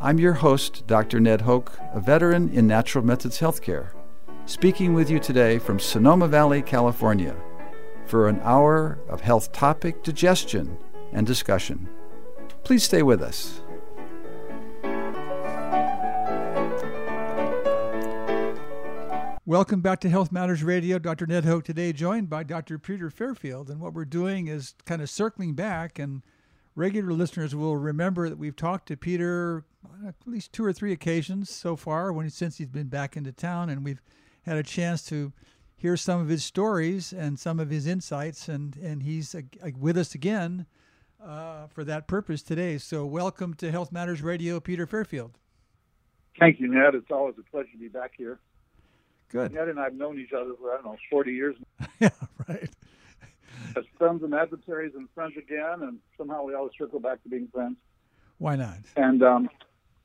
I'm your host, Dr. Ned Hoke, a veteran in natural methods healthcare, speaking with you today from Sonoma Valley, California, for an hour of health topic digestion and discussion. Please stay with us. Welcome back to Health Matters Radio. Dr. Ned Hoke today, joined by Dr. Peter Fairfield. And what we're doing is kind of circling back, and regular listeners will remember that we've talked to Peter at least two or three occasions so far when since he's been back into town, and we've had a chance to hear some of his stories and some of his insights, and and he's uh, with us again uh, for that purpose today. So welcome to Health Matters Radio, Peter Fairfield. Thank you, Ned. It's always a pleasure to be back here. Good. Ned and I have known each other for I don't know forty years. yeah, right. Friends and adversaries and friends again, and somehow we always circle back to being friends. Why not? And um,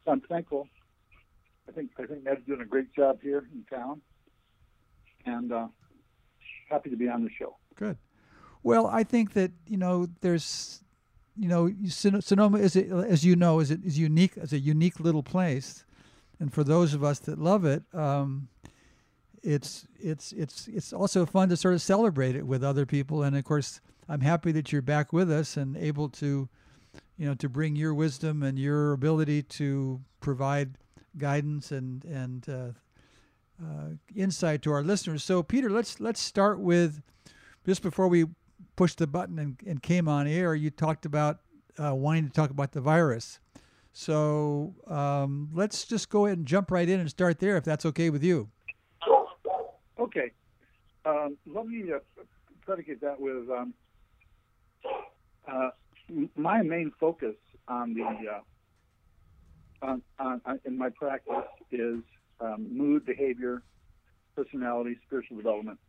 I'm thankful. I think I think Ned's doing a great job here in town, and uh, happy to be on the show. Good. Well, I think that you know there's, you know, Sonoma is as you know is it is unique as a unique little place, and for those of us that love it, um, it's it's it's it's also fun to sort of celebrate it with other people. And of course, I'm happy that you're back with us and able to you know, to bring your wisdom and your ability to provide guidance and and uh, uh, insight to our listeners. So, Peter, let's let's start with just before we pushed the button and, and came on air. You talked about uh, wanting to talk about the virus. So um, let's just go ahead and jump right in and start there, if that's okay with you. Okay. Um, let me uh, predicate that with um, uh, my main focus on the uh, on, on, on, in my practice is um, mood, behavior, personality, spiritual development.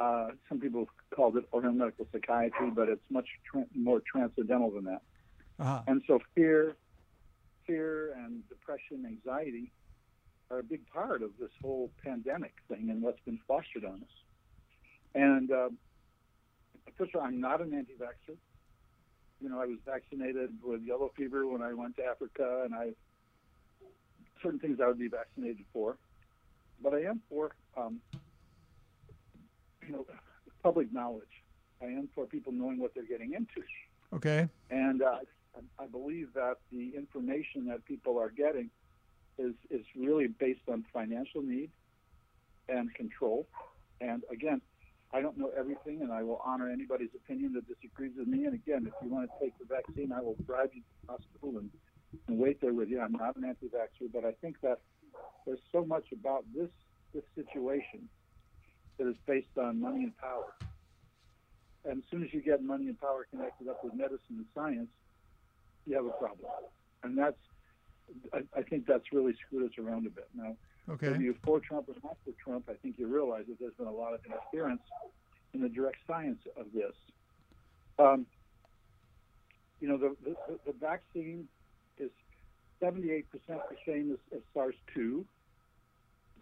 Uh, some people call it Oriental medical psychiatry, but it's much tra- more transcendental than that. Uh-huh. And so, fear, fear, and depression, anxiety are a big part of this whole pandemic thing and what's been fostered on us. And uh, first of all, I'm not an anti-vaxxer you know, I was vaccinated with yellow fever when I went to Africa, and I certain things I would be vaccinated for. But I am for, um, you know, public knowledge. I am for people knowing what they're getting into. Okay. And uh, I believe that the information that people are getting is is really based on financial need and control. And again, I don't know everything, and I will honor anybody's opinion that disagrees with me. And again, if you want to take the vaccine, I will drive you to the hospital and, and wait there with you. I'm not an anti-vaxxer, but I think that there's so much about this this situation that is based on money and power. And as soon as you get money and power connected up with medicine and science, you have a problem. And that's, I, I think that's really screwed us around a bit. Now, Okay. Whether you're for Trump or not for Trump, I think you realize that there's been a lot of interference in the direct science of this. Um, you know, the, the, the vaccine is 78% the same as, as SARS-2,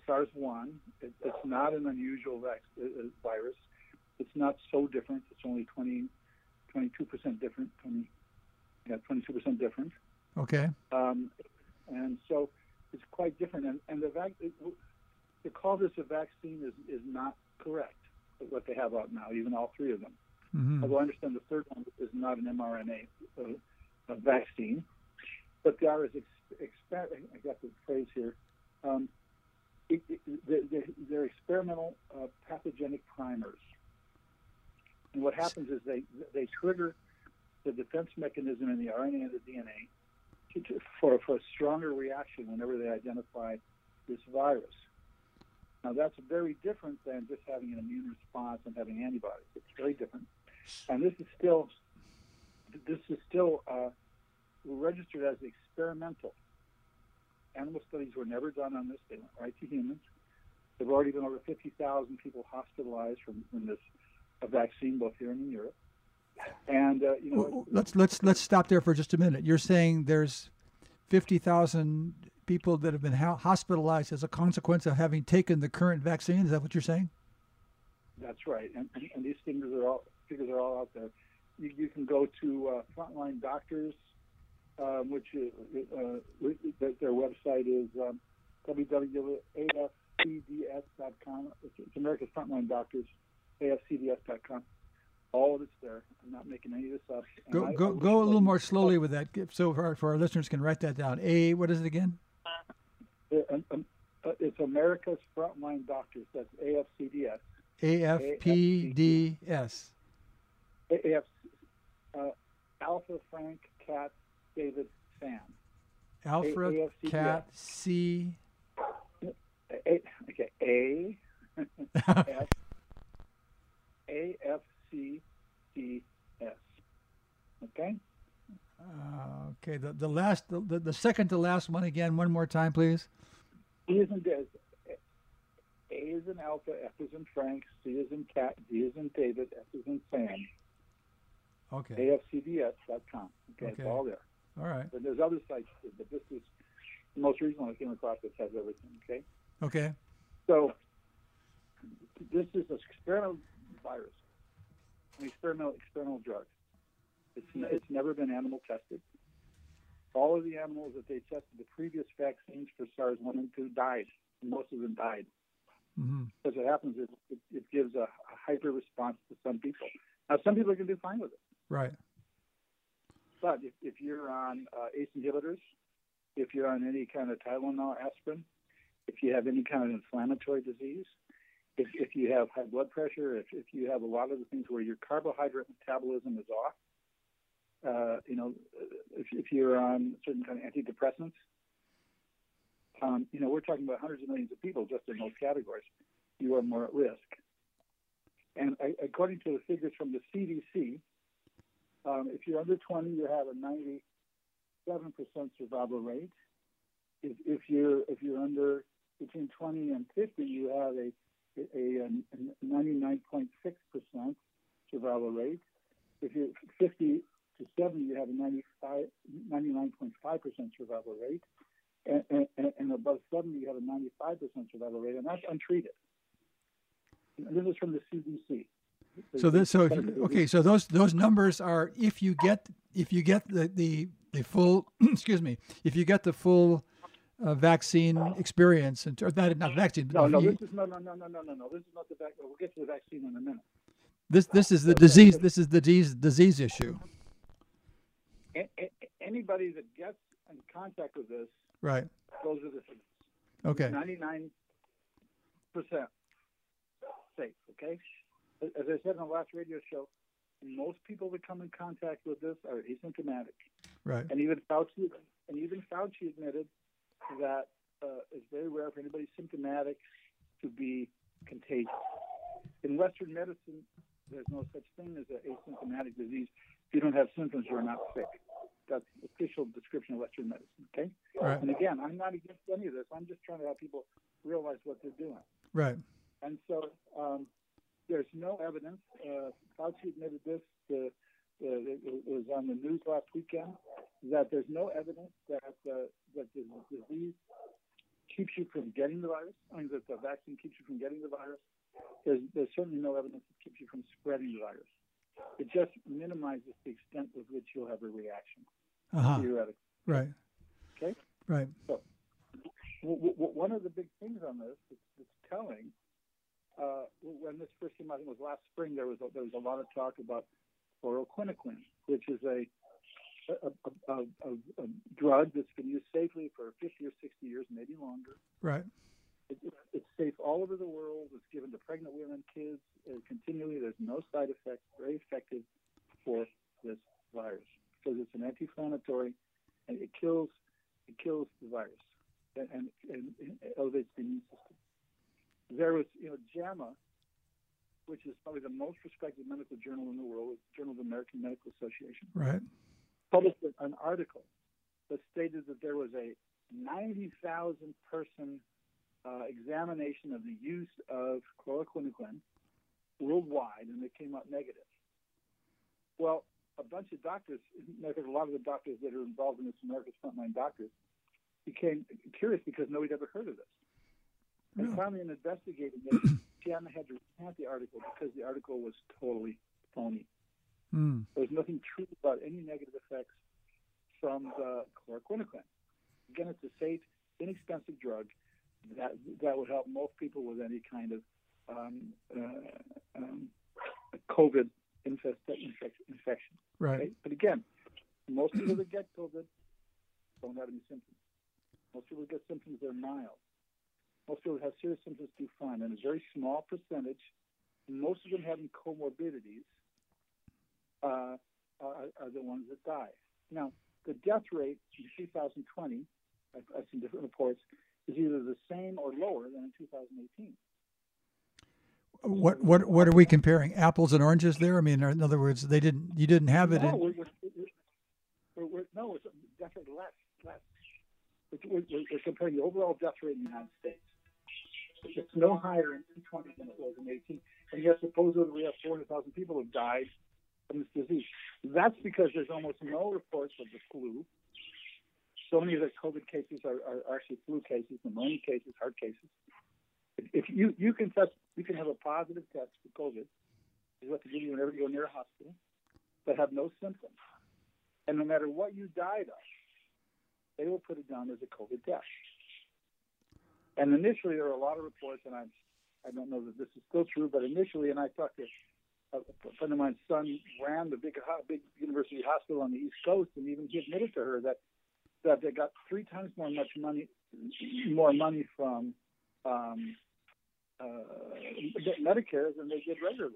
SARS-1. It, it's not an unusual vac- uh, uh virus. It's not so different. It's only 20, 22% different. 20, yeah, 22% different. Okay. Um, and so it's quite different. And, and the vac- to call this a vaccine is, is not correct, what they have out now, even all three of them. Mm-hmm. Although I understand the third one is not an mRNA uh, vaccine, but they are as ex- exper- I got the phrase here. Um, it, it, they're, they're, experimental uh, pathogenic primers. And what happens is they they trigger the defense mechanism in the RNA and the DNA for, for a stronger reaction whenever they identify this virus. Now, that's very different than just having an immune response and having antibodies. It's very different. And this is still, this is still uh, registered as experimental. animal studies were never done on this. They went right to humans. There have already been over 50,000 people hospitalized from, from this vaccine, both here and in Europe. And uh, you know, let's let's let's stop there for just a minute. You're saying there's fifty thousand people that have been hospitalized as a consequence of having taken the current vaccine. Is that what you're saying? That's right, and, and, these figures are all figures are all out there. You, you can go to uh, Frontline Doctors, um, which is, uh, their, website is um, www.afcds.com. It's, it's America's Frontline Doctors, afcds.com. All of it's there. I'm not making any of this up. And Go I- go I go a little more slowly with that, so for our, for our listeners can write that down. A what is it again? Uh, um, um, uh, it's America's Frontline Doctors. That's AFCDS. AFPDS. AF, uh, Alpha Frank Cat David Sam. Alfred. Cat C. A, okay, A F A F C D S. Okay, Uh, okay, the, the last, the, the, the second to last one again, one more time, please. E is in Des. A is in Alpha, F is in Frank, C is in Cat, D is in David, S is in Sam. Okay, AFCDS.com. Okay, it's all there. all right, But there's other sites, too, but this is the most recent one I came across that has everything. Okay. okay, So this is an experimental virus, experimental experimental drug. It's n- it's never been animal tested. All of the animals that they tested the previous vaccines for SARS one and two died. Most of them died. hmm As it happens, it, it, it gives a, a hyper response to some people. Now, some people are going to do fine with it. right, But if, if you're on uh, ACE inhibitors, if you're on any kind of Tylenol, aspirin, if you have any kind of inflammatory disease, if, if you have high blood pressure, if, if you have a lot of the things where your carbohydrate metabolism is off, uh, you know, if, if you're on certain kind of antidepressants, um, you know, we're talking about hundreds of millions of people just in those categories. You are more at risk. And I, according to the figures from the CDC, um, if you're under 20, you have a 97% survival rate. If, if you're if you're under between 20 and 50, you have a a, a 99.6% survival rate. If you're 50 to 70, you have a 95, 99.5% survival rate. And, and, and above 70, you have a 95% survival rate, and that's untreated. And this is from the CDC. So this, so if you, okay, so those those numbers are if you get if you get the the, the full excuse me if you get the full uh, vaccine experience and or not not vaccine No, no, this is no, no, no, no, no, no, no. This is not the vaccine. We'll get to the vaccine in a minute. this this is the disease this is the disease disease issue anybody that gets in contact with this, right those are the okay Ninety-nine percent safe. Okay. As as I said in the last radio show, most people that come in contact with this are asymptomatic, right and even Fauci and even Fauci admitted that uh, it's very rare for anybody symptomatic to be contagious. In Western medicine, there's no such thing as an asymptomatic disease. If you don't have symptoms, you're not sick. That's the official description of Western medicine. Okay. right And again, I'm not against any of this. I'm just trying to have people realize what they're doing. right And so um, there's no evidence. Uh, Fauci admitted this. The, the, it was on the news last weekend that there's no evidence that uh, that the disease keeps you from getting the virus. I mean, that the vaccine keeps you from getting the virus. There's, there's certainly no evidence that keeps you from spreading the virus. It just minimizes the extent with which you'll have a reaction, uh-huh theoretically. right Okay. right W- w- one of the big things on this that's, that's telling, uh, when this first came out, it was last spring, there was a, there was a lot of talk about chloroquinoquine, which is a a, a, a, a, drug that's been used safely for 50 or 60 years, maybe longer. right It, it, it's safe all over the world. It's given to pregnant women, kids, uh, continually. There's no side effects. Very effective for this virus because it's an anti-inflammatory and it kills it kills the virus and, and, and elevates the immune system. There was, you know, JAMA, which is probably the most respected medical journal in the world, the Journal of the American Medical Association, right published an article that stated that there was a 90,000 person uh, examination of the use of chloroquine worldwide, and it came out negative. Well, a bunch of doctors, a lot of the doctors that are involved in this America's Frontline Doctors, became curious because nobody had ever heard of this. And finally, in investigating it, Shannon had to recant the article because the article was totally phony. Mm. There was nothing true about any negative effects from the chloroquine. Again, it's a safe, inexpensive drug that that would help most people with any kind of um, uh, um, COVID infest, infection. Right. right. But again, most people that get COVID don't have any symptoms. Most people get symptoms that are mild. Most people that have serious symptoms do fine, and a very small percentage, most of them having comorbidities, uh, are, are, the ones that die. Now, the death rate in 2020, I've, I've seen different reports, is either the same or lower than in 2018. What what what are we comparing? Apples and oranges there? I mean, in other words, they didn't you didn't have it no, in. We're, we're, we're, no, it's definitely less. less. We're, we're, comparing the overall death rate in the United States. It's no higher in 2020 than it was in 18. And yet, supposedly, we have 400,000 people who have died from this disease. That's because there's almost no reports of the flu. So many of the COVID cases are, are actually flu cases, pneumonia cases, heart cases. If you you can test, you can have a positive test for COVID. Is what they give you whenever you go near a hospital, but have no symptoms. And no matter what you died of, they will put it down as a COVID death. And initially, there were a lot of reports, and I'm, I don't know that this is still true, but initially, and I talked to a friend of mine's son ran the big big university hospital on the East Coast, and even he admitted to her that that they got three times more much money more money from um, uh, Medicare than they did regularly.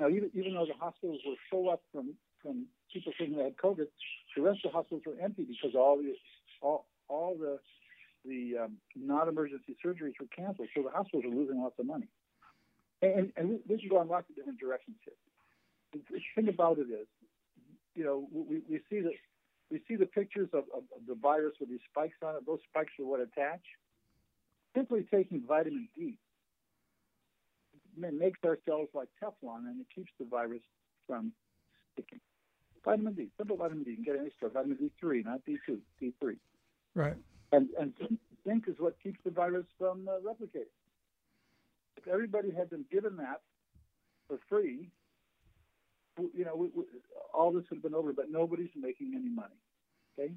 Now, even even though the hospitals were full up from from people thinking they had COVID, the rest of the hospitals were empty because all the all all the the um, non-emergency surgeries were canceled, so the hospitals are losing lots of money. And, and we, we can go in lots of different directions here. The thing about it is, you know, we, we see that we see the pictures of, of, of, the virus with these spikes on it. Those spikes are what attach. Simply taking vitamin D makes our cells like Teflon, and it keeps the virus from sticking. Vitamin D, simple vitamin D. You can get any store. Vitamin D3, not D2, D3. Right. And and zinc is what keeps the virus from uh, replicating. If everybody had been given that for free, you know, we, we, all this would have been over. But nobody's making any money. Okay.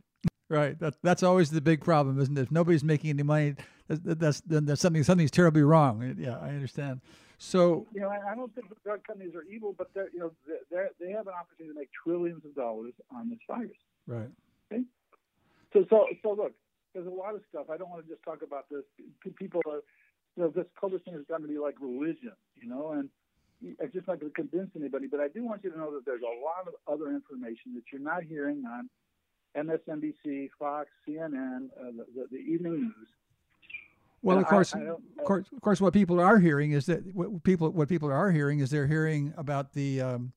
Right. That that's always the big problem, isn't it? If nobody's making any money, that's, that's then there's something something's terribly wrong. Yeah, I understand. So you know, I, I don't think the drug companies are evil, but they're you know they they have an opportunity to make trillions of dollars on this virus. Right. Okay. So so so look, there's a lot of stuff. I don't want to just talk about this. People are, you know, this COVID thing has gotten to be like religion, you know, and I'm just not going to convince anybody. But I do want you to know that there's a lot of other information that you're not hearing on MSNBC, Fox, CNN, uh, the, the, the, evening news. Well, of course, I, I of course, of course, what people are hearing is that what people what people are hearing is they're hearing about the um,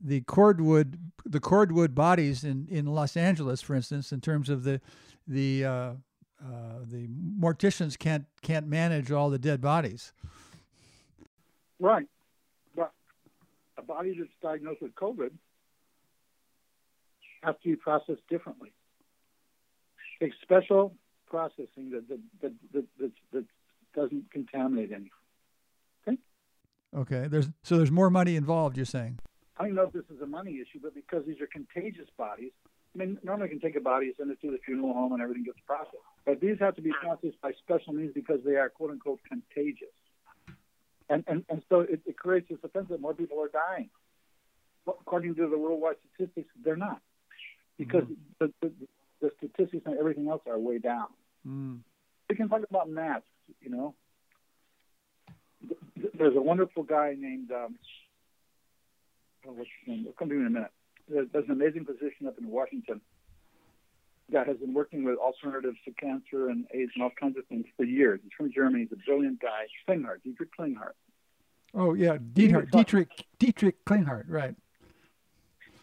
the cordwood the cordwood bodies in, in Los Angeles, for instance, in terms of the the uh, uh, the morticians can't can't manage all the dead bodies. Right, but a body that's diagnosed with COVID has to be processed differently. Take special processing that that, that, that, that, that doesn't contaminate anything. Okay. Okay. There's so there's more money involved. You're saying. I don't know if this is a money issue, but because these are contagious bodies, I mean, normally you can take a body, send it to the funeral home, and everything gets processed. But these have to be processed by special means because they are quote unquote contagious. And and, and so it, it creates this offense that more people are dying. according to the worldwide statistics, they're not because mm. the, the, the, statistics and everything else are way down. Mm. We can talk about masks, you know. There's a wonderful guy named, um, oh, what's his name? I'll come to you in a minute. There's, there's an amazing physician up in Washington that has been working with alternatives to cancer and AIDS and all kinds of things for years. He's from Germany. He's a brilliant guy. Klinghardt, Dietrich Klinghardt. Oh yeah, Dietrich Dietrich, Dietrich Klinghardt, right?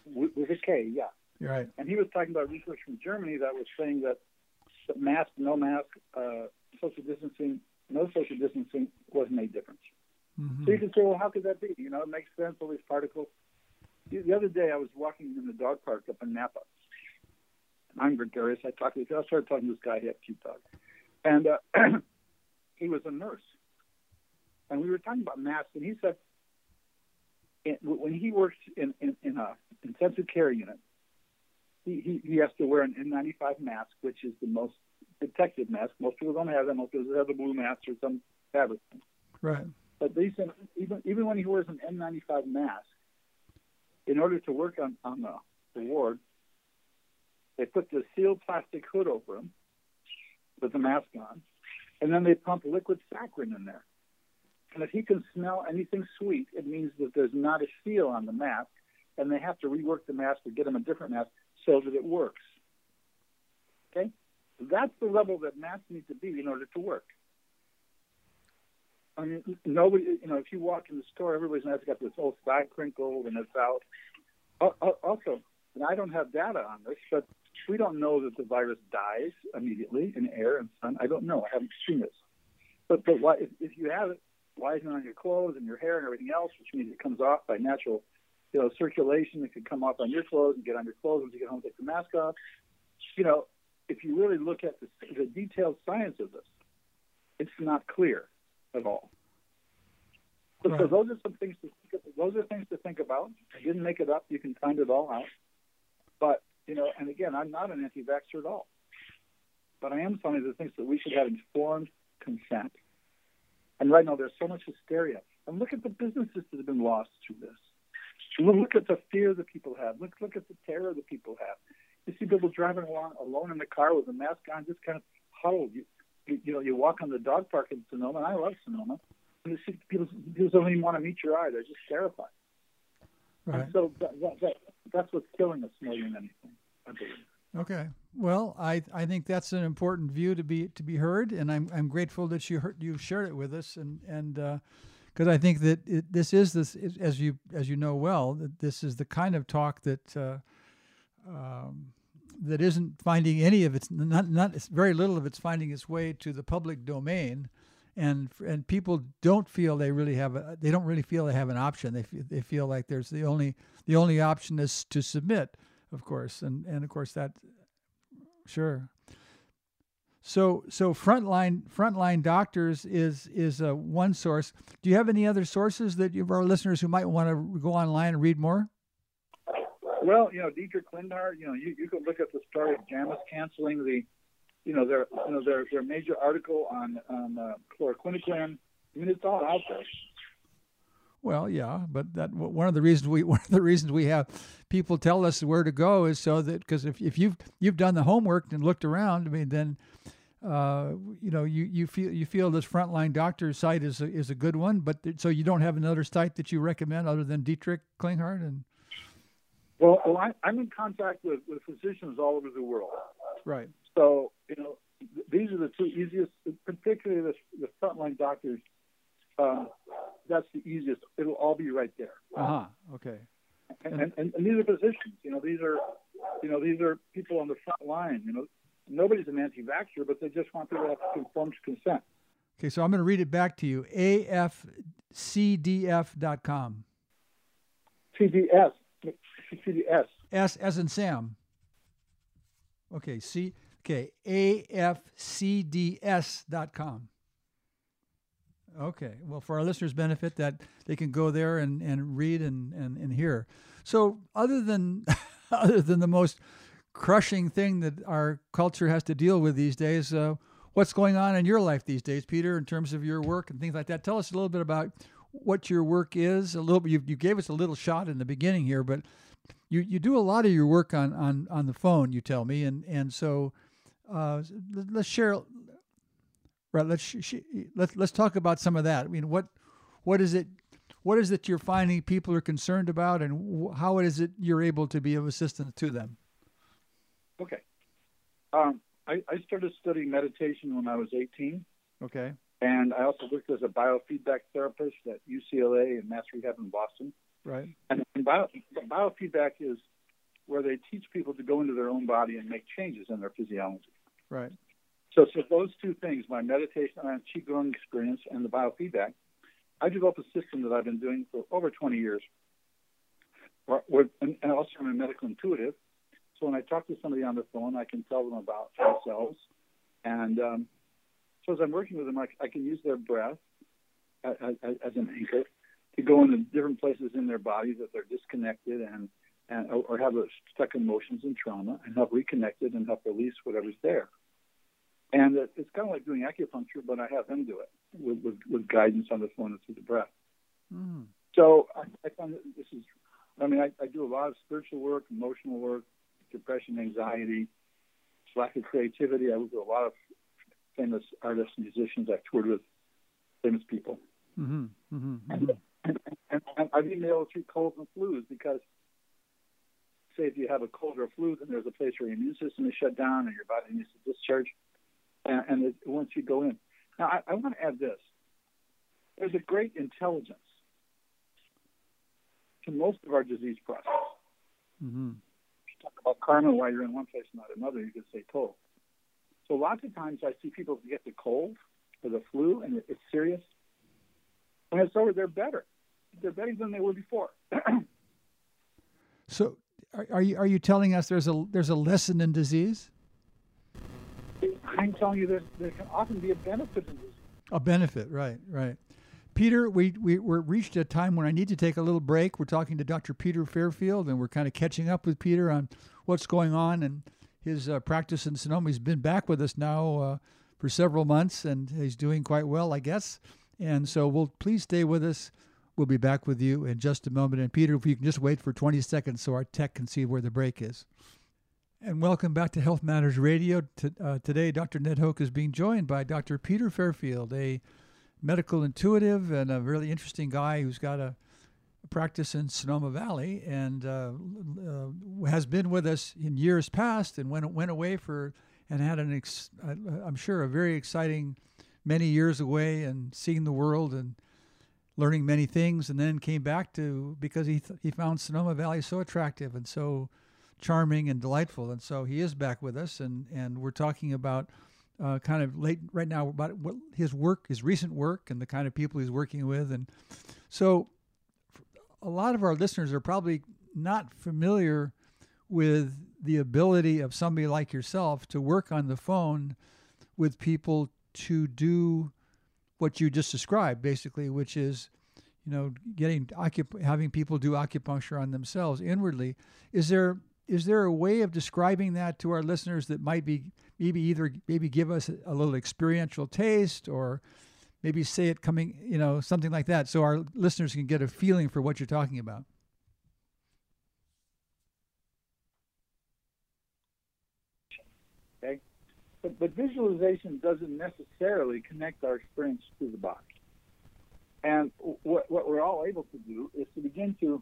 With, with a K, yeah. You're right. And he was talking about research from Germany that was saying that mask, no mask, uh, social distancing, no social distancing wasn't a difference. Mm-hmm. So you can say, well, how could that be? You know, it makes sense, all these particles. The other day, I was walking in the dog park up in Napa. I'm gregarious. I talked to I started talking to this guy. He had a cute dog, and uh, he was a nurse. And we were talking about masks, and he said, when he works in in, in a intensive care unit, he, he he has to wear an N95 mask, which is the most protective mask. Most people don't have that. Most people have the blue mask or some fabric. Right. But they said even even when he wears an N95 mask, in order to work on on the, the ward, they put the sealed plastic hood over him with the mask on, and then they pump liquid saccharin in there. And if he can smell anything sweet, it means that there's not a seal on the mask, and they have to rework the mask or get him a different mask so that it works. Okay? That's the level that masks need to be in order to work. I mean, nobody, you know, if you walk in the store, everybody's got this old side crinkle and it's out. Uh, uh, also, and I don't have data on this, but we don't know that the virus dies immediately in air and sun. I don't know. I haven't seen this. But but why, if, if you have it, why isn't it on your clothes and your hair and everything else, which means it comes off by natural, you know, circulation. It could come off on your clothes and get on your clothes once you get home. Take the mask off. You know, if you really look at the, the detailed science of this, it's not clear at all. So, right. so those are some things to think, those are things to think about. I didn't make it up. You can find it all out. But you know, and again, I'm not an anti-vaxxer at all. But I am somebody that thinks that we should have informed consent. And right now, there's so much hysteria. And look at the businesses that have been lost through this. Look at the fear that people have. Look look at the terror that people have. You see people driving along alone in the car with a mask on, just kind of huddled. You, you, you know, you walk on the dog park in Sonoma. And I love Sonoma. And you see people, people don't even want to meet your eye. They're just terrified. Right. And so that, that, that, that's what's killing us more than anything. I believe. Okay. Well, I, I think that's an important view to be to be heard, and I'm I'm grateful that you heard, you shared it with us, and and because uh, I think that it, this is this as you as you know well that this is the kind of talk that uh, um, that isn't finding any of its not not it's very little of it's finding its way to the public domain, and and people don't feel they really have a they don't really feel they have an option. They f- they feel like there's the only the only option is to submit of course, and and of course that, sure. So so frontline frontline doctors is is uh, one source. Do you have any other sources that you, our listeners who might want to go online and read more? Well, you know, Dietrich Klinghardt. You know, you, you can look at the story of JAMA canceling the, you know, their you know their their major article on on uh, chloroquine. I mean, it's all out there. Well, yeah, but that one of the reasons we one of the reasons we have people tell us where to go is so that because if, if you've you've done the homework and looked around, I mean, then uh, you know you, you feel you feel this frontline doctor site is a, is a good one, but th- so you don't have another site that you recommend other than Dietrich Klinghardt and. Well, well I, I'm in contact with, with physicians all over the world. Right. So you know, these are the two easiest, particularly the, the frontline doctors uh, that's the easiest. It'll all be right there. Uh huh. Okay. And, and, and, and these are physicians. You know, these are, you know, these are people on the front line. You know, nobody's an anti-vaxxer, but they just want people to have informed consent. Okay, so I'm going to read it back to you. AFCDF.com. CDS. CDS. S as in Sam. Okay, C. Okay, AFCDS.com. Okay. Well, for our listeners' benefit, that they can go there and, and read and, and, and hear. So, other than other than the most crushing thing that our culture has to deal with these days, uh, what's going on in your life these days, Peter, in terms of your work and things like that? Tell us a little bit about what your work is. A little. You, you gave us a little shot in the beginning here, but you, you do a lot of your work on, on, on the phone. You tell me, and and so uh, let's share Right. Let's sh- let's let's talk about some of that. I mean, what what is it? What is it you're finding people are concerned about, and how is it you're able to be of assistance to them? Okay. Um, I, I started studying meditation when I was 18. Okay. And I also worked as a biofeedback therapist at UCLA and Mass Rehab in Boston. Right. And, and bio, biofeedback is where they teach people to go into their own body and make changes in their physiology. Right. So, so those two things, my meditation uh, and qigong experience and the biofeedback, I developed a system that I've been doing for over 20 years. Uh, and also I'm a medical intuitive. So when I talk to somebody on the phone, I can tell them about themselves. And um, so as I'm working with them, I, I can use their breath as, as, an anchor to go into different places in their body that they're disconnected and, and or have stuck emotions and trauma and help reconnect it and help release whatever's there. And it's kind of like doing acupuncture, but I have them do it with, with, with guidance on the phone and through the breath. Mm. So I, I find that this is, I mean, I, I do a lot of spiritual work, emotional work, depression, anxiety, lack of creativity. I work with a lot of famous artists and musicians. I've toured with famous people. Mm-hmm, mm-hmm, mm-hmm. And, and, and I've to treat colds and flus because, say, if you have a cold or a flu, then there's a place where your immune system is shut down and your body needs to discharge and, and it, once you go in. Now, I, I want to add this. There's a great intelligence to most of our disease process. Mm-hmm. You talk about karma while you're in one place and not another, you could say total. So lots of times I see people get the cold or the flu and it's serious. When it's over, they're better. They're better than they were before. so, are, are, you are you telling us there's a there's a lesson in disease? I'm telling you that there can often be a benefit in this. A benefit, right, right. Peter, we, we, we're reached a time when I need to take a little break. We're talking to Dr. Peter Fairfield, and we're kind of catching up with Peter on what's going on and his uh, practice in Sonoma. He's been back with us now uh, for several months, and he's doing quite well, I guess. And so, we'll please stay with us. We'll be back with you in just a moment. And Peter, if you can just wait for 20 seconds so our tech can see where the break is. And welcome back to Health Matters Radio. Uh, today, Dr. Ned Hoke is being joined by Dr. Peter Fairfield, a medical intuitive and a really interesting guy who's got a, a practice in Sonoma Valley and uh, uh, has been with us in years past and went went away for and had an ex- I'm sure a very exciting many years away and seeing the world and learning many things and then came back to because he th- he found Sonoma Valley so attractive and so charming and delightful. And so he is back with us, and, and we're talking about uh, kind of late right now about what his work, his recent work, and the kind of people he's working with. And so a lot of our listeners are probably not familiar with the ability of somebody like yourself to work on the phone with people to do what you just described, basically, which is you know, getting having people do acupuncture on themselves inwardly. Is there is there a way of describing that to our listeners that might be maybe either maybe give us a little experiential taste or maybe say it coming you know something like that so our listeners can get a feeling for what you're talking about okay but, but visualization doesn't necessarily connect our experience to the body and what, what we're all able to do is to begin to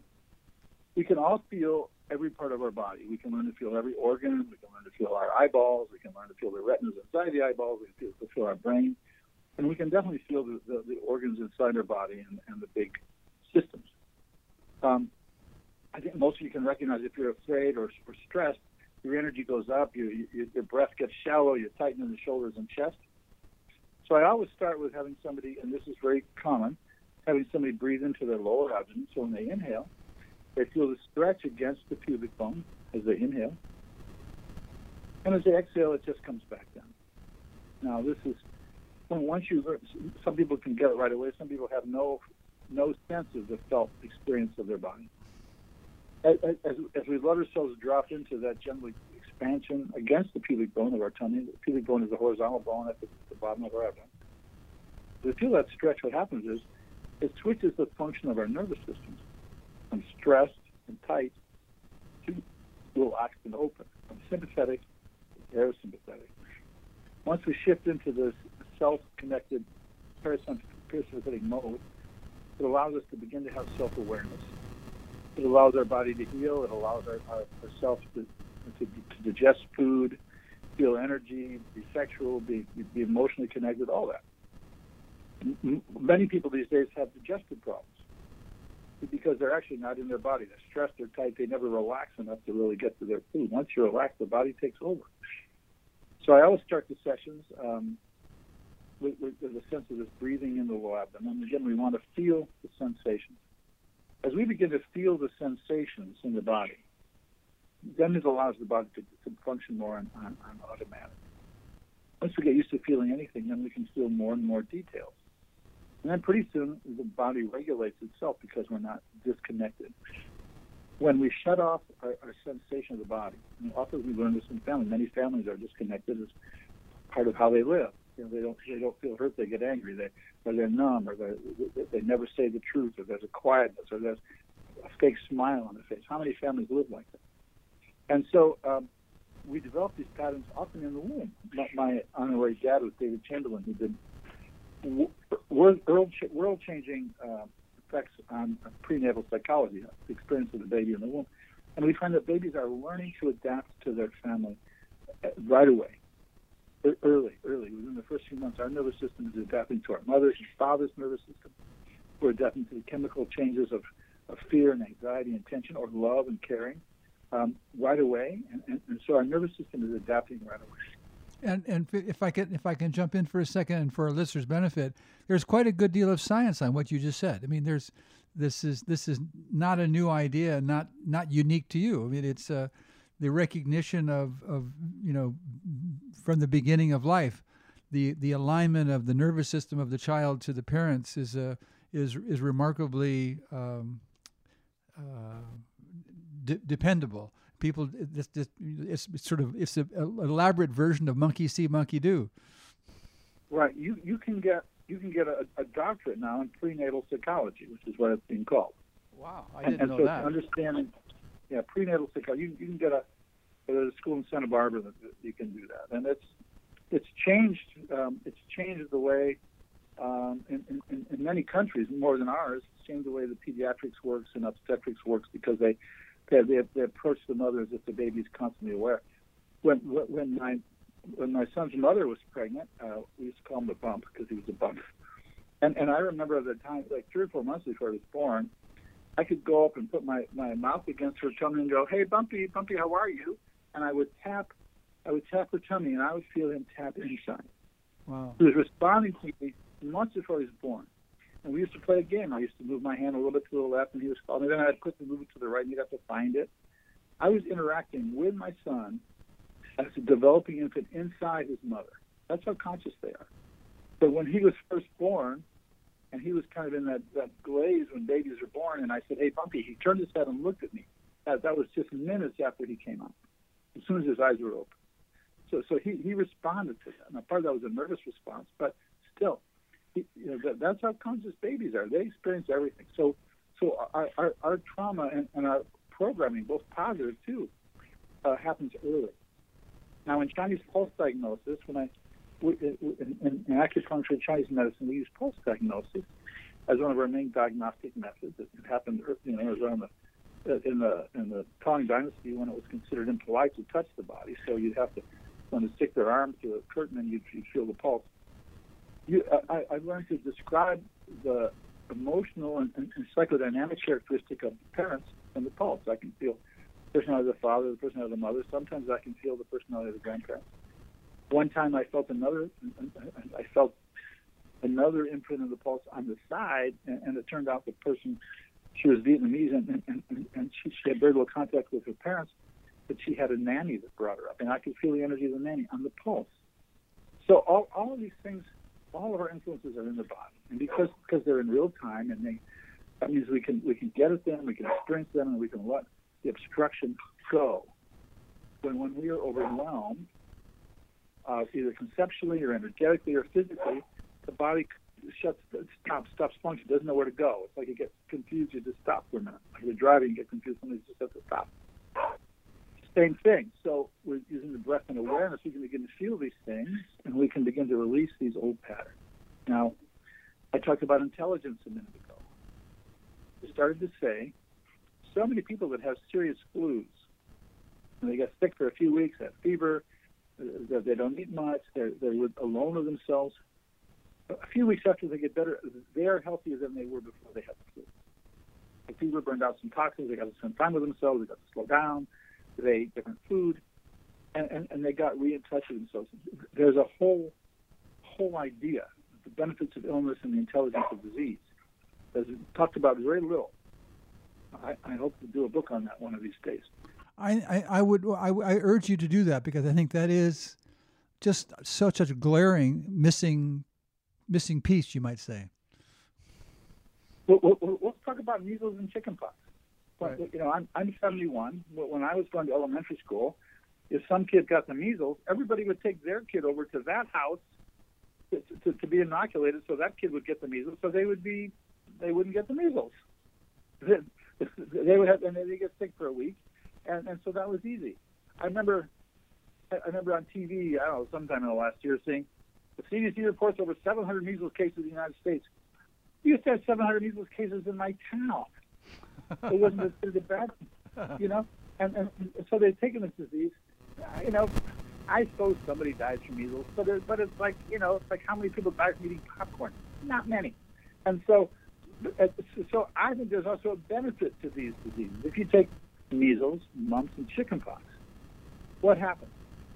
we can all feel every part of our body. We can learn to feel every organ. We can learn to feel our eyeballs. We can learn to feel the retinas inside the eyeballs. We can feel, feel our brain. And we can definitely feel the, the, the organs inside our body and, and the big systems. Um, I think most of you can recognize if you're afraid or, or stressed, your energy goes up, you, you, your breath gets shallow, you tighten in the shoulders and chest. So I always start with having somebody, and this is very common, having somebody breathe into their lower abdomen. So when they inhale, they feel the stretch against the pubic bone as they inhale. And as they exhale, it just comes back down. Now, this is once you learn, some people can get it right away. Some people have no no sense of the felt experience of their body. As, as, we let ourselves drop into that gentle expansion against the pubic bone of our tummy, the pubic bone is the horizontal bone at the, the bottom of our abdomen. We feel that stretch, what happens is it switches the function of our nervous systems from stressed and tight to relaxed and open, from sympathetic to parasympathetic. Once we shift into this self-connected parasympathetic mode, it allows us to begin to have self-awareness. It allows our body to heal. It allows our, our, ourselves to, to, to digest food, feel energy, be sexual, be, be emotionally connected, all that. Many people these days have digestive problems because they're actually not in their body. They're stressed, they're tight, they never relax enough to really get to their food. Once you relax, the body takes over. So I always start the sessions um, with, with, with a sense of this breathing in the abdomen. And again, we want to feel the sensations. As we begin to feel the sensations in the body, then it allows the body to, to function more on, on, on automatic. Once we get used to feeling anything, then we can feel more and more details. And then pretty soon the body regulates itself because we're not disconnected. When we shut off our, our sensation of the body, and often we learn this in family. Many families are disconnected as part of how they live. You know, they don't they don't feel hurt. They get angry. They or they're numb, or they they never say the truth, or there's a quietness, or there's a fake smile on the face. How many families live like that? And so um, we develop these patterns often in the womb. My, my honorary dad was David Chamberlain, who did world changing uh, effects on prenatal psychology, the experience of the baby in the womb. And we find that babies are learning to adapt to their family uh, right away, early, early. Within the first few months, our nervous system is adapting to our mother's and father's nervous system. We're adapting to the chemical changes of, of fear and anxiety and tension, or love and caring, um, right away. And, and, and so our nervous system is adapting right away. And and if I can if I can jump in for a second and for our listeners' benefit, there's quite a good deal of science on what you just said. I mean, there's this is this is not a new idea, not not unique to you. I mean, it's uh, the recognition of of you know from the beginning of life, the the alignment of the nervous system of the child to the parents is a uh, is is remarkably um, uh, d- dependable. People this, this it's sort of it's an elaborate version of monkey see monkey do. Right. You you can get you can get a, a doctorate now in prenatal psychology which is what it's being called. Wow i didn't and, know so that. understanding yeah prenatal psychology. You, you can get a there's a school in santa barbara that you can do that and it's it's changed um, it's changed the way um, in, in, in many countries more than ours it's changed the way the pediatrics works and obstetrics works because they they, they, they approach the mother as if the baby's constantly aware. When when my when my son's mother was pregnant, uh, we used to call him the bump because he was a bump. And and I remember at the time, like three or four months before he was born, I could go up and put my my mouth against her tummy and go, "Hey, Bumpy, Bumpy, how are you?" And I would tap, I would tap her tummy, and I would feel him tap inside. Wow. He was responding to me months before he was born. And we used to play a game. I used to move my hand a little bit to the left, and he was calling me. Then I'd quickly move it to the right, and he'd have to find it. I was interacting with my son as a developing infant inside his mother. That's how conscious they are. But when he was first born, and he was kind of in that, that glaze when babies are born, and I said, "Hey, Bumpy," he turned his head and looked at me. That, that was just minutes after he came out, as soon as his eyes were open. So, so he, he responded to that. Now, part of that was a nervous response, but still, you know, that, that's how conscious babies are. They experience everything. So, so our, our, our trauma and, and our programming, both positive too, uh, happens early. Now, in Chinese pulse diagnosis, when I in, in, in acupuncture Chinese medicine, we use pulse diagnosis as one of our main diagnostic methods. It happened, you know, around the Uh, in the in the Tang Dynasty when it was considered impolite to touch the body. So you'd have to, when to stick their arm through a curtain and you'd, you'd feel the pulse you, I, I learned to describe the emotional and, and, and, psychodynamic characteristic of the parents and the pulse. I can feel the personality of the father, the personality of the mother. Sometimes I can feel the personality of the grandparents. One time I felt another, I felt another imprint of the pulse on the side, and, and it turned out the person, she was Vietnamese, and, and, and she, she had very little contact with her parents, but she had a nanny that brought her up, and I could feel the energy of the nanny on the pulse. So all, all of these things all of our influences are in the body, and because because they're in real time, and they that means we can we can get at them, we can experience them, and we can let the obstruction go. When when we are overwhelmed, uh, either conceptually or energetically or physically, the body shuts stops stops function, doesn't know where to go. It's like you get confused, you just stop for a minute. Like you're driving, you get confused, somebody just has to stop same thing. So we're using the breath and awareness. We can begin to feel these things, and we can begin to release these old patterns. Now, I talked about intelligence a minute ago. I started to say, so many people that have serious flus, and they get sick for a few weeks, have fever, uh, they don't eat much, they're, they're alone with themselves. A few weeks after they get better, they are healthier than they were before they had the flu. The fever burned out some toxins, they got to spend time with themselves, they got to slow down, they ate different food. and, and, and they got re in touch with themselves. There's a whole whole idea, the benefits of illness and the intelligence of disease. That's talked about very little. I, I hope to do a book on that one of these days. I, I, I would I, I urge you to do that because I think that is just such a glaring missing missing piece, you might say. Well, well, let's talk about measles and chickenpox. Right. You know, I'm I'm 71. When I was going to elementary school, if some kid got the measles, everybody would take their kid over to that house to, to, to be inoculated, so that kid would get the measles, so they would be they wouldn't get the measles. They, they would have, and they get sick for a week, and and so that was easy. I remember, I remember on TV, I don't know, sometime in the last year, seeing the CDC reports over 700 measles cases in the United States. We used to have 700 measles cases in my town. It wasn't as, as bad, you know. And, and so they've taken this disease. You know, I suppose somebody dies from measles, but it, but it's like you know, it's like how many people die from eating popcorn? Not many. And so, so I think there's also a benefit to these diseases. If you take measles, mumps, and chickenpox, what happens?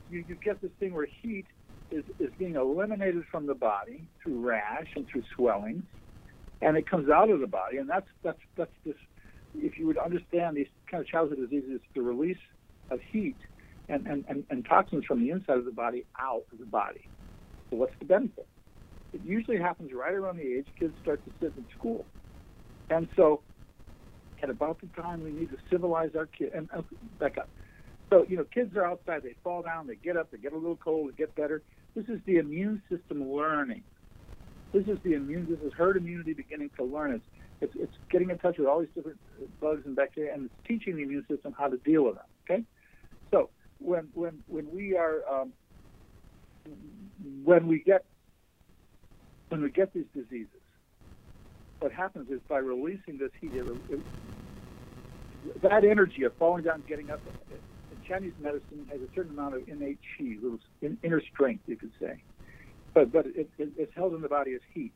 You, you get this thing where heat is, is being eliminated from the body through rash and through swelling, and it comes out of the body, and that's that's that's this. If you would understand these kind of childhood diseases, the release of heat and, and, and, and toxins from the inside of the body out of the body. So what's the benefit? It usually happens right around the age kids start to sit in school, and so at about the time we need to civilize our kids. And uh, back up. So you know, kids are outside. They fall down. They get up. They get a little cold. They get better. This is the immune system learning. This is the immune. This is herd immunity beginning to learn. It's it's, it's getting in touch with all these different bugs and bacteria, and it's teaching the immune system how to deal with them. Okay, so when when when we are um, when we get when we get these diseases, what happens is by releasing this heat, it, it, that energy of falling down, and getting up. In Chinese medicine has a certain amount of innate qi, little inner strength, you could say, but but it, it, it's held in the body as heat.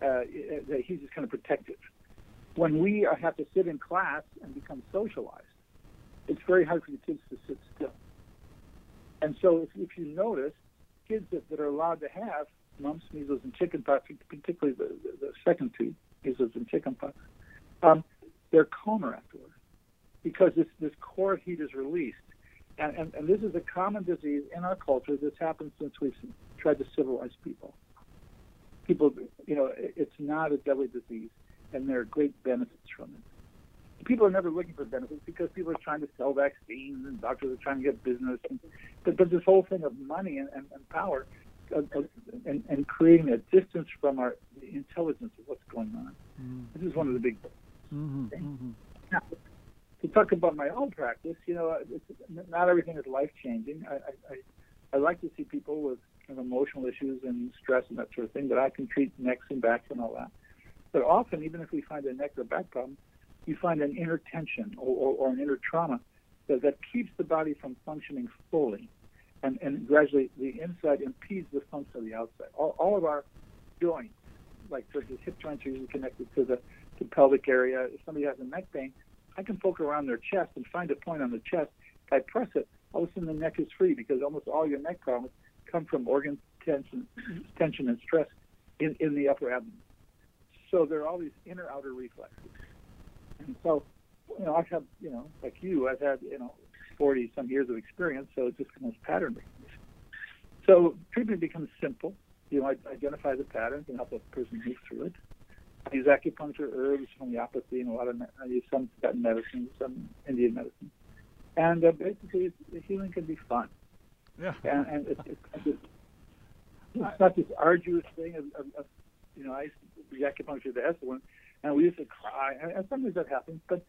Uh, the heat is kind of protective. When we have to sit in class and become socialized, it's very hard for the kids to sit still. And so if, if you notice, kids that, that are allowed to have mumps, measles, and chickenpox, particularly the, the, the second two, measles and chickenpox, um, they're calmer afterwards because this, this core heat is released. And, and, and this is a common disease in our culture that's happened since we've tried to civilize people. People, you know, it's not a deadly disease, and there are great benefits from it people are never looking for benefits because people are trying to sell vaccines and doctors are trying to get business. And, but, but this whole thing of money and, and, and power uh, uh, and, and creating a distance from our the intelligence of what's going on. Mm-hmm. This is one of the big things. Mm-hmm. Mm-hmm. Now, to talk about my own practice, you know, not everything is life changing. I, I, I like to see people with kind of emotional issues and stress and that sort of thing, but I can treat necks and backs and all that. But often, even if we find a neck or back problem, you find an inner tension or, or, or an inner trauma that, that keeps the body from functioning fully. And, and gradually the inside impedes the function of the outside. All, all of our joints, like for instance, hip joints are usually connected to the to pelvic area. If somebody has a neck pain, I can poke around their chest and find a point on the chest. If I press it, all of a sudden the neck is free because almost all your neck problems come from organ tension, tension and stress in, in the upper abdomen. So there are all these inner outer reflexes. And so, you know, I've you know, like you, I've had, you know, 40 some years of experience, so it just becomes pattern recognition. So treatment becomes simple. You know, I identify the patterns and help a person move through it. I use acupuncture, herbs, homeopathy, and a lot of, I use some Tibetan medicine, some Indian medicine. And uh, basically, healing can be fun. Yeah. And, and it's, it's, it's, it's not this arduous thing of, of, of you know, I used to do acupuncture the Esalen and we used to cry. And sometimes that happens, but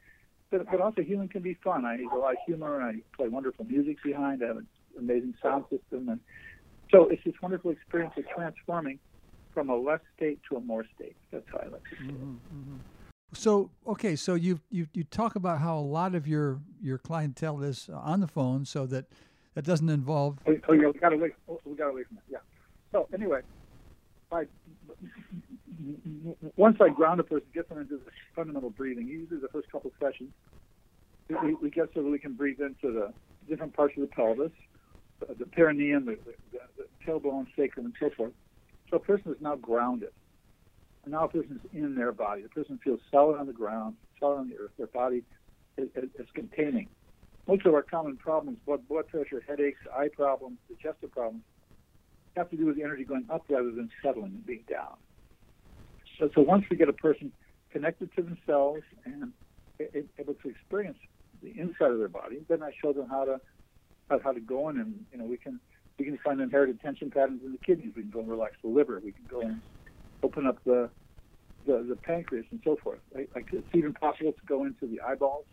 but, but also healing can be fun. I use a lot of humor, and I play wonderful music behind. I have an amazing sound system, and so it's this wonderful experience of transforming from a less state to a more state. That's how I like to see mm-hmm, mm-hmm. So okay, so you you you talk about how a lot of your your clientele is on the phone, so that that doesn't involve. Oh, oh yeah, we got away. Oh, we got away from that. Yeah. So anyway, by once I ground a person, get them into the fundamental breathing, usually the first couple of sessions, we, we get so that we can breathe into the different parts of the pelvis, the, the perineum, the, the, the tailbone, sacrum, and so forth. So a person is now grounded. And now a person is in their body. The person feels solid on the ground, solid on the earth. Their body is, is, is containing. Most of our common problems, blood, blood pressure, headaches, eye problems, digestive problems, have to do with the energy going up rather than settling and being down. So, so once we get a person connected to themselves and able to experience the inside of their body, then I show them how to how, how to go in and you know we can we can find inherited tension patterns in the kidneys. We can go and relax the liver. We can go and open up the the, the pancreas and so forth. Like, like it's even possible to go into the eyeballs.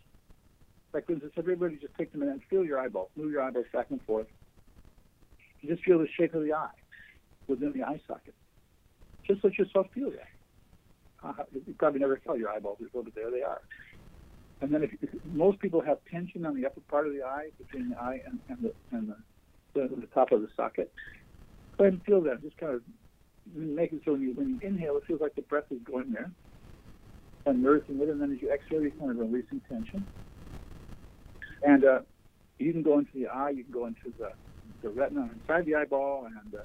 Like for instance, everybody just take minute and feel your eyeballs, move your eyeballs back and forth. You just feel the shape of the eye within the eye socket. Just let yourself feel that. Uh, you probably never felt your eyeballs before, but there they are. And then if, if most people have tension on the upper part of the eye, between the eye and, and the and the, the, the top of the socket, go ahead and feel that. Just kind of make it so when you when you inhale, it feels like the breath is going there and nourishing it, and then as you exhale, you're kind of releasing tension. And uh, you can go into the eye, you can go into the the retina inside the eyeball, and uh,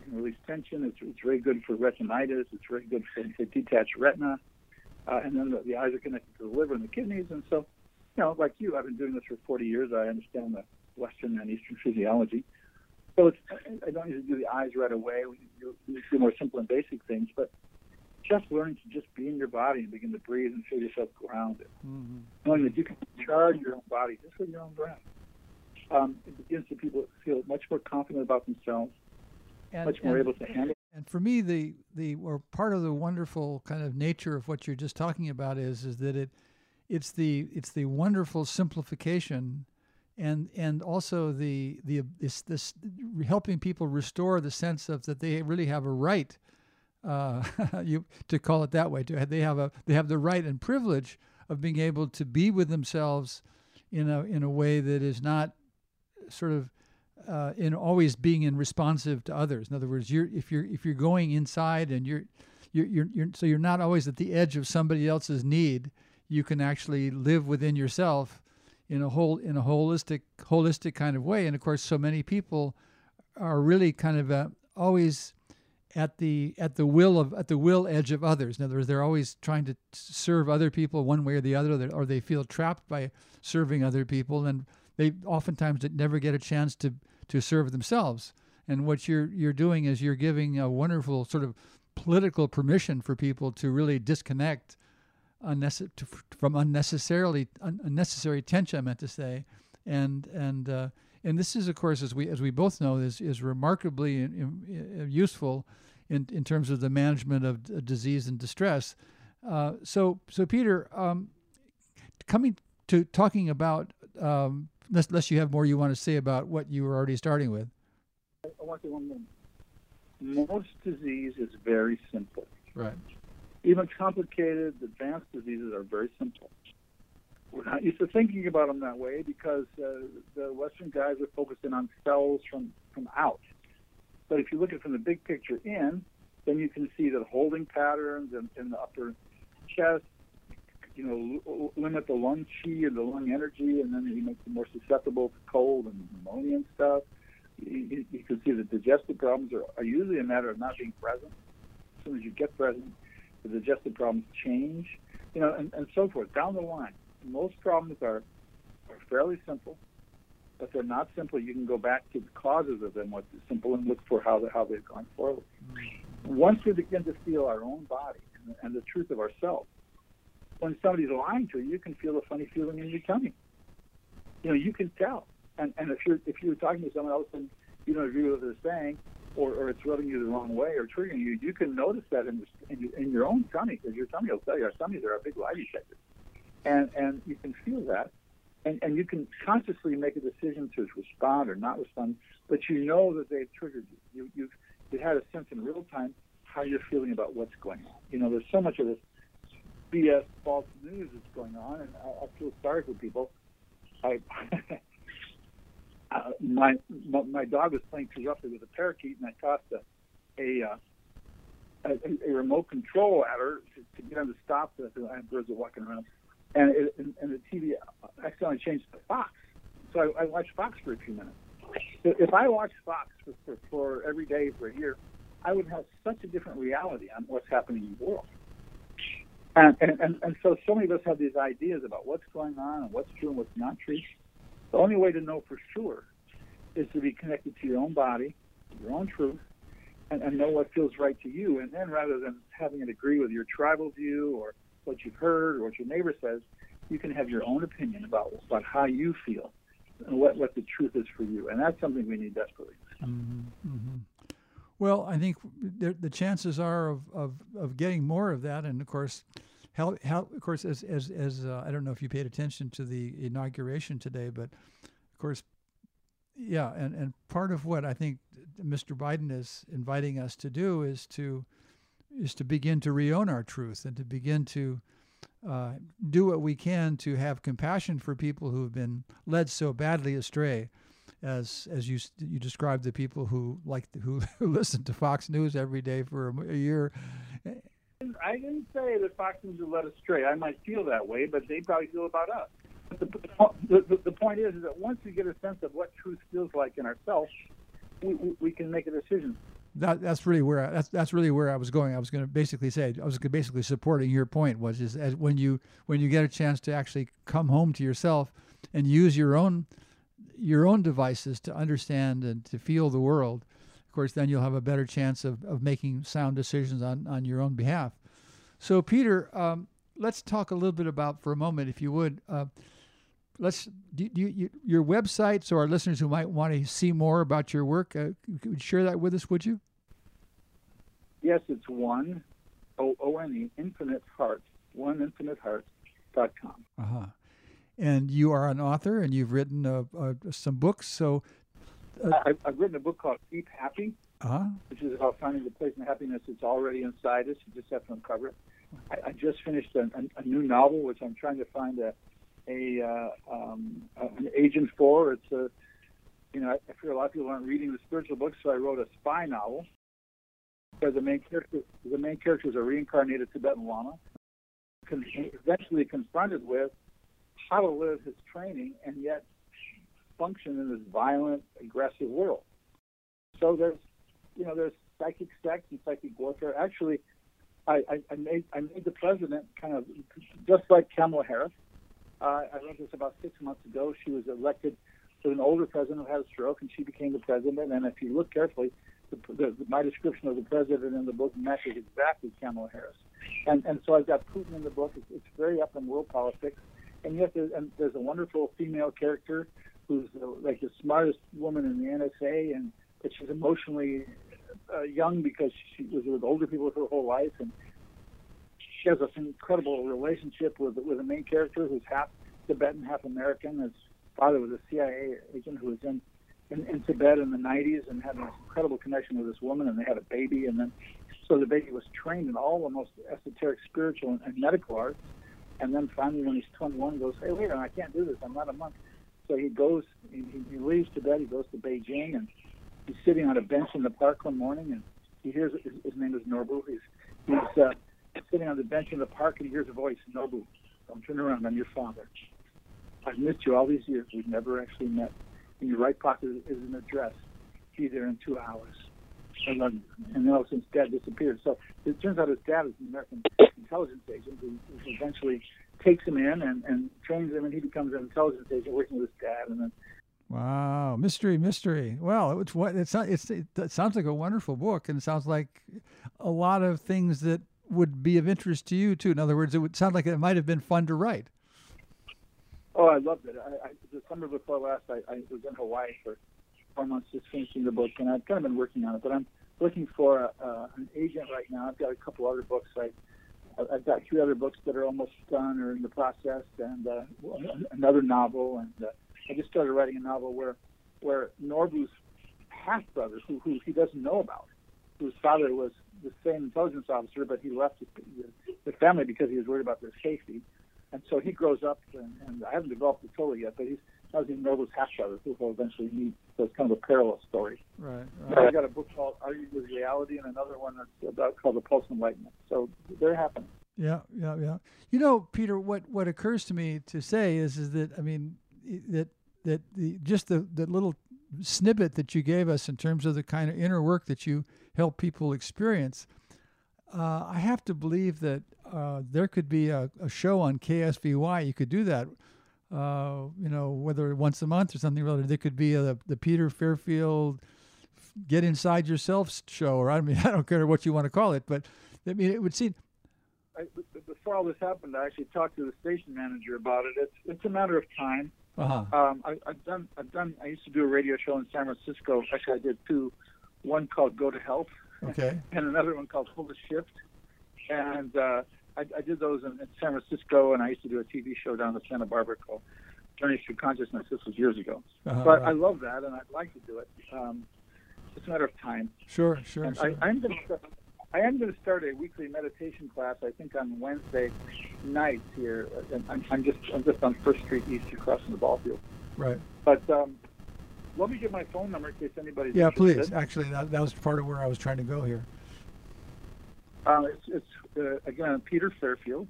you can release tension. It's, it's very good for retinitis. It's very good for, for detached retina. Uh, and then the, the, eyes are connected to the liver and the kidneys. And so, you know, like you, I've been doing this for 40 years. I understand the Western and Eastern physiology. So it's, I don't usually do the eyes right away. We do, we do more simple and basic things, but just learning to just be in your body and begin to breathe and feel yourself grounded. Mm-hmm. Knowing that you can charge your own body just with your own breath. Um, it begins to people feel much more confident about themselves, and, much more and, able to handle. And for me, the the or part of the wonderful kind of nature of what you're just talking about is is that it it's the it's the wonderful simplification and and also the the this this helping people restore the sense of that they really have a right uh, you to call it that way to they have a they have the right and privilege of being able to be with themselves in a in a way that is not sort of uh, in always being in responsive to others. In other words, you're if you're if you're going inside and you're you're, you're, you're so you're not always at the edge of somebody else's need. You can actually live within yourself in a whole in a holistic holistic kind of way. And of course, so many people are really kind of uh, always at the at the will of at the will edge of others. In other words, they're always trying to serve other people one way or the other, or they feel trapped by serving other people, and they oftentimes never get a chance to to serve themselves. And what you're you're doing is you're giving a wonderful sort of political permission for people to really disconnect from unnecessarily un- unnecessary tension. I meant to say, and and uh, and this is of course as we as we both know is is remarkably in, in, useful in in terms of the management of d- disease and distress. Uh, so so Peter, um, coming to talking about um, unless, unless you have more you want to say about what you were already starting with. I want to one Most disease is very simple. Right. Even complicated, advanced diseases are very simple. We're not used to thinking about them that way because uh, the Western guys are focusing on cells from, from out. But if you look at it from the big picture in, then you can see that holding patterns in, in the upper chest, you know, limit the lung chi and the lung energy, and then you make them more susceptible to cold and pneumonia and stuff. You, you can see the digestive problems are, are usually a matter of not being present. As soon as you get present, the digestive problems change, you know, and, and so forth down the line. Most problems are, are fairly simple, but they're not simple. You can go back to the causes of them, what's simple, and look for how, the, how they've gone forward. Once we begin to feel our own body and, and the truth of ourselves, when somebody's lying to you, you can feel a funny feeling in your tummy. You know, you can tell. And and if you're if you're talking to someone else and you don't agree with what they're saying, or, or it's rubbing you the wrong way or triggering you, you can notice that in, in, your, in your own tummy because your tummy will tell you our tummies are a big lie detector, and and you can feel that, and and you can consciously make a decision to respond or not respond, but you know that they've triggered you. You you've you had a sense in real time how you're feeling about what's going on. You know, there's so much of this BS false news that's going on, and I, I feel sorry for people. I uh, my my dog was playing too roughly with a parakeet, and I tossed a a, uh, a, a remote control at her to, to get him to stop. The, I birds are walking around, and it, and, and the TV accidentally changed to Fox. So I, I watched Fox for a few minutes. If I watched Fox for, for, for every day for a year, I would have such a different reality on what's happening in the world. And, and, and so so many of us have these ideas about what's going on and what's true and what's not true. The only way to know for sure is to be connected to your own body, your own truth, and, and know what feels right to you. And then rather than having it agree with your tribal view or what you've heard or what your neighbor says, you can have your own opinion about, about how you feel and what, what the truth is for you. And that's something we need desperately. Mm-hmm, mm-hmm. Well, I think the, the chances are of, of, of getting more of that, and of course, how, how of course as as, as uh, I don't know if you paid attention to the inauguration today, but of course, yeah, and, and part of what I think Mr. Biden is inviting us to do is to is to begin to reown our truth and to begin to uh, do what we can to have compassion for people who have been led so badly astray as as you you described the people who like who, listen to Fox News every day for a, a year. I didn't say that Fox News would let us stray. I might feel that way, but they probably feel about us. But the, the, the point is, is that once we get a sense of what truth feels like in ourselves, we, we, we can make a decision. That, that's really where I, that's that's really where I was going. I was going to basically say I was basically supporting your point was is as when you when you get a chance to actually come home to yourself and use your own your own devices to understand and to feel the world, of course, then you'll have a better chance of, of making sound decisions on, on your own behalf. So, Peter, um, let's talk a little bit about, for a moment, if you would, uh, let's do, do you, your website so our listeners who might want to see more about your work, uh, could share that with us, would you? Yes, it's one, O O N E, Infinite Heart, one Infinite Heart dot com. Uh huh and you are an author and you've written uh, uh, some books. So uh, I've, I've, written a book called Keep Happy, uh-huh. which is about finding the place in happiness that's already inside us. You just have to uncover it. I, I just finished a, a, a, new novel, which I'm trying to find a, a uh, um, an agent for. It's a you know, I, I feel a lot of people aren't reading the spiritual books, so I wrote a spy novel. Where the main character, the main character is a reincarnated Tibetan Lama, con- eventually confronted with how to live his training and yet function in this violent, aggressive world. So there's, you know, there's psychic sex and psychic warfare. Actually, I, I, I made I made the president kind of just like Kamala Harris. Uh, I wrote this about six months ago. She was elected to an older president who had a stroke, and she became the president. And if you look carefully, the, the, my description of the president in the book matches exactly Kamala Harris. And and so I've got Putin in the book. It's, it's very up in world politics and yet there's, and there's a wonderful female character who's uh, like the smartest woman in the NSA, and but she's emotionally uh, young because she was with older people her whole life, and she has this incredible relationship with with the main character who's half Tibetan, half American. His father was a CIA agent who was in, in in Tibet in the 90s and had an incredible connection with this woman, and they had a baby, and then so the baby was trained in all the most esoteric, spiritual, and, and medical arts and then finally, when he's 21, goes, hey, wait a minute, I can't do this. I'm not a monk. So he goes, he, he leaves Tibet, he goes to Beijing, and he's sitting on a bench in the park one morning, and he hears, his, his name is Norbu. He's, he's uh, sitting on the bench in the park, and he hears a voice, Norbu, don't turn around, I'm your father. I've missed you all these years. We've never actually met. In your right pocket is an address. Be there in two hours. I love you. And then all of a sudden, dad disappeared. So it turns out his dad is an American intelligence agent who, who eventually takes him in and, and trains him, and he becomes an intelligence agent working with his dad. And then Wow, mystery, mystery. Well, it's what it's it's it, it sounds like a wonderful book, and it sounds like a lot of things that would be of interest to you too. In other words, it would sound like it might have been fun to write. Oh, I loved it. I, I, the summer before last, I, I was in Hawaii for four months just finishing the book, and I've kind of been working on it. But I'm looking for a, uh, an agent right now. I've got a couple other books I I've got two other books that are almost done or in the process, and uh, another novel. And uh, I just started writing a novel where where Norbu's half brother, who who he doesn't know about, whose father was the same intelligence officer, but he left the, the family because he was worried about their safety. And so he grows up, and, and I haven't developed it totally yet, but he's was in Norbu's half brother, who will eventually meet. So it's kind of a parallel story. Right. right. I got a book called Are You with Reality, and another one that's about called The Pulse Enlightenment. So they're happening. Yeah, yeah, yeah. You know, Peter, what what occurs to me to say is is that I mean that that the just the the little snippet that you gave us in terms of the kind of inner work that you help people experience. Uh, I have to believe that uh, there could be a, a, show on KSVY. You could do that, uh, you know, whether once a month or something related. There could be a, the Peter Fairfield Get Inside Yourself show, or I mean, I don't care what you want to call it, but I mean, it would seem I, before all this happened, I actually talked to the station manager about it. It's it's a matter of time. Uh-huh. Um, I, I've done I've done I used to do a radio show in San Francisco. Actually, I did two. One called Go to Health. Okay. And another one called Full of Shift. And uh, I, I did those in, in San Francisco, and I used to do a TV show down in Santa Barbara called Journey Through Consciousness. This was years ago. Uh-huh, but right. I love that, and I'd like to do it. Um, it's a matter of time. Sure, sure. And sure. I, I'm going to I am going to start a weekly meditation class. I think on Wednesday nights here. And I'm, I'm just I'm just on First Street East, across from the ball field. right. But um, let me give my phone number in case anybody's Yeah, interested. please. Actually, that, that was part of where I was trying to go here. Um, it's it's uh, again Peter Fairfield,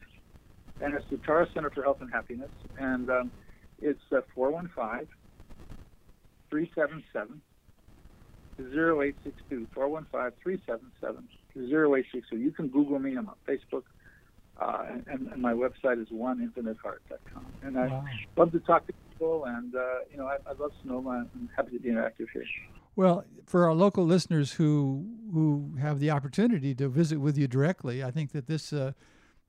and it's the Tara Center for Health and Happiness, and um, it's uh, 415 377 0862 415 377 0862. You can Google me. I'm on Facebook. Uh, and, and my website is oneinfiniteheart.com. And I Wow. love to talk to people, and uh, you know, I, I love Sonoma. I'm happy to be interactive here. Well, for our local listeners who who have the opportunity to visit with you directly, I think that this uh,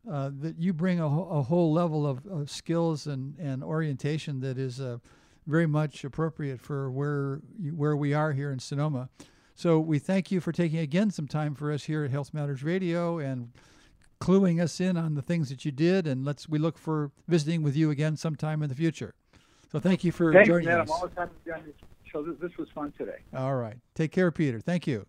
uh, that you bring a, a whole level of, of skills and, and orientation that is uh, very much appropriate for where you, where we are here in Sonoma. So we thank you for taking again some time for us here at Health Matters Radio and cluing us in on the things that you did. And let's we look for visiting with you again sometime in the future. So thank you for Thanks, joining man. us. I'm always happy to be on this show. This, this was fun today. All right. Take care, Peter. Thank you.